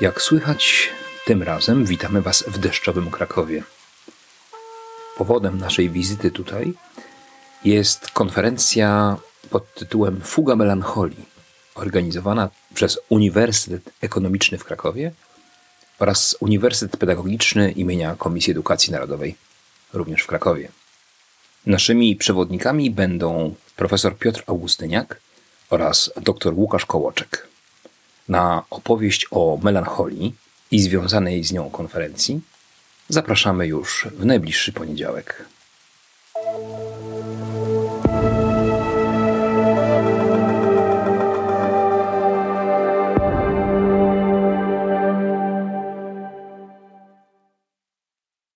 Jak słychać, tym razem witamy Was w deszczowym Krakowie. Powodem naszej wizyty tutaj jest konferencja pod tytułem Fuga Melancholii, organizowana przez Uniwersytet Ekonomiczny w Krakowie oraz Uniwersytet Pedagogiczny imienia Komisji Edukacji Narodowej, również w Krakowie. Naszymi przewodnikami będą profesor Piotr Augustyniak oraz dr Łukasz Kołoczek. Na opowieść o melancholii i związanej z nią konferencji zapraszamy już w najbliższy poniedziałek.